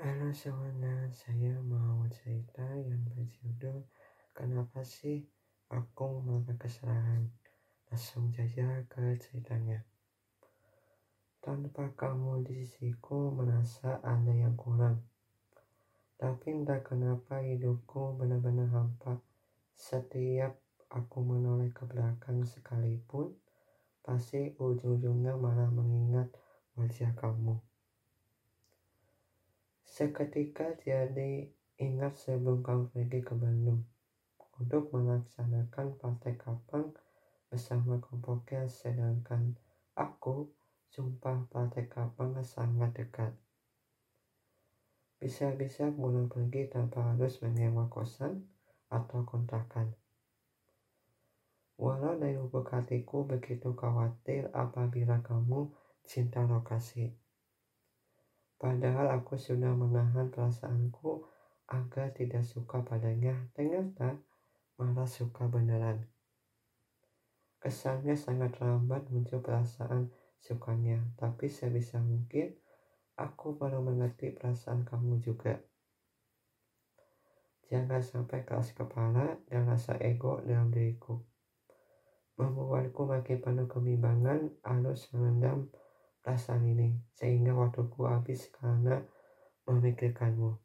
Halo semuanya, saya mau cerita yang berjudul Kenapa sih aku melakukan kesalahan? Langsung saja ke ceritanya. Tanpa kamu di sisiku merasa ada yang kurang. Tapi entah kenapa hidupku benar-benar hampa. Setiap aku menoleh ke belakang sekalipun, pasti ujung-ujungnya malah mengingat wajah kamu. Seketika jadi ingat sebelum kamu pergi ke Bandung untuk melaksanakan partai kapang bersama kelompoknya sedangkan aku sumpah partai kapang sangat dekat. Bisa-bisa pulang pergi tanpa harus menyewa kosan atau kontrakan. Walau dari lubuk hatiku begitu khawatir apabila kamu cinta lokasi. Padahal aku sudah menahan perasaanku agar tidak suka padanya, ternyata malah suka beneran. Kesannya sangat lambat muncul perasaan sukanya, tapi sebisa mungkin aku baru mengerti perasaan kamu juga. Jangan sampai keras kepala dan rasa ego dalam diriku. Membuatku makin penuh kebimbangan harus mengendam perasaan ini sehingga waktuku habis karena memikirkanmu.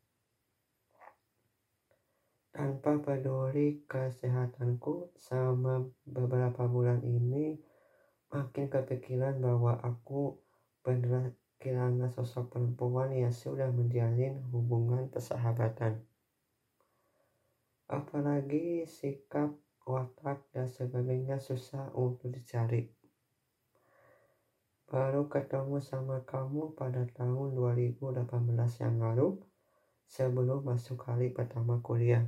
Tanpa peduli kesehatanku selama beberapa bulan ini makin kepikiran bahwa aku benar kehilangan sosok perempuan yang sudah menjalin hubungan persahabatan. Apalagi sikap, watak, dan sebagainya susah untuk dicari. Baru ketemu sama kamu pada tahun 2018 yang lalu sebelum masuk kali pertama kuliah.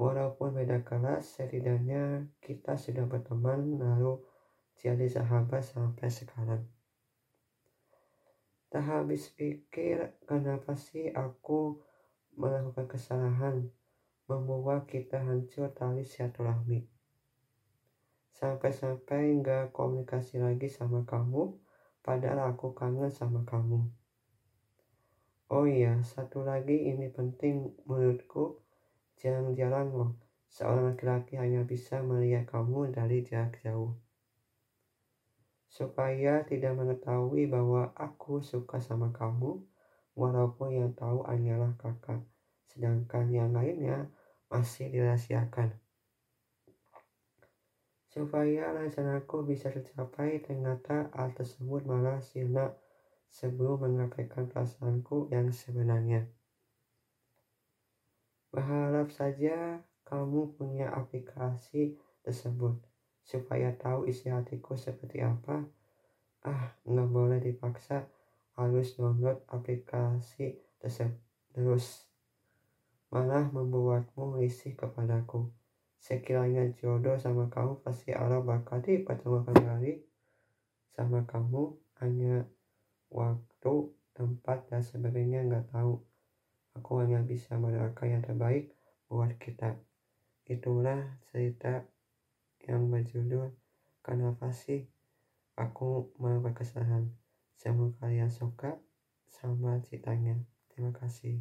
Walaupun beda kelas, setidaknya kita sudah berteman lalu jadi sahabat sampai sekarang. Tak habis pikir kenapa sih aku melakukan kesalahan membuat kita hancur tali silaturahmi sampai-sampai nggak komunikasi lagi sama kamu padahal aku kangen sama kamu. Oh iya satu lagi ini penting menurutku. Jarang-jarang loh seorang laki-laki hanya bisa melihat kamu dari jarak jauh. Supaya tidak mengetahui bahwa aku suka sama kamu walaupun yang tahu hanyalah kakak. Sedangkan yang lainnya masih dirahasiakan supaya rencanaku bisa tercapai ternyata hal tersebut malah sirna sebelum mengabaikan perasaanku yang sebenarnya. Berharap saja kamu punya aplikasi tersebut supaya tahu isi hatiku seperti apa. Ah, nggak boleh dipaksa harus download aplikasi tersebut terus malah membuatmu risih kepadaku. Sekiranya jodoh sama kamu pasti Allah bakal dipertemukan kembali sama kamu hanya waktu, tempat dan sebagainya nggak tahu. Aku hanya bisa mendoakan yang terbaik buat kita. Itulah cerita yang berjudul Kenapa sih aku melakukan kesalahan. Semoga kalian suka sama ceritanya. Terima kasih.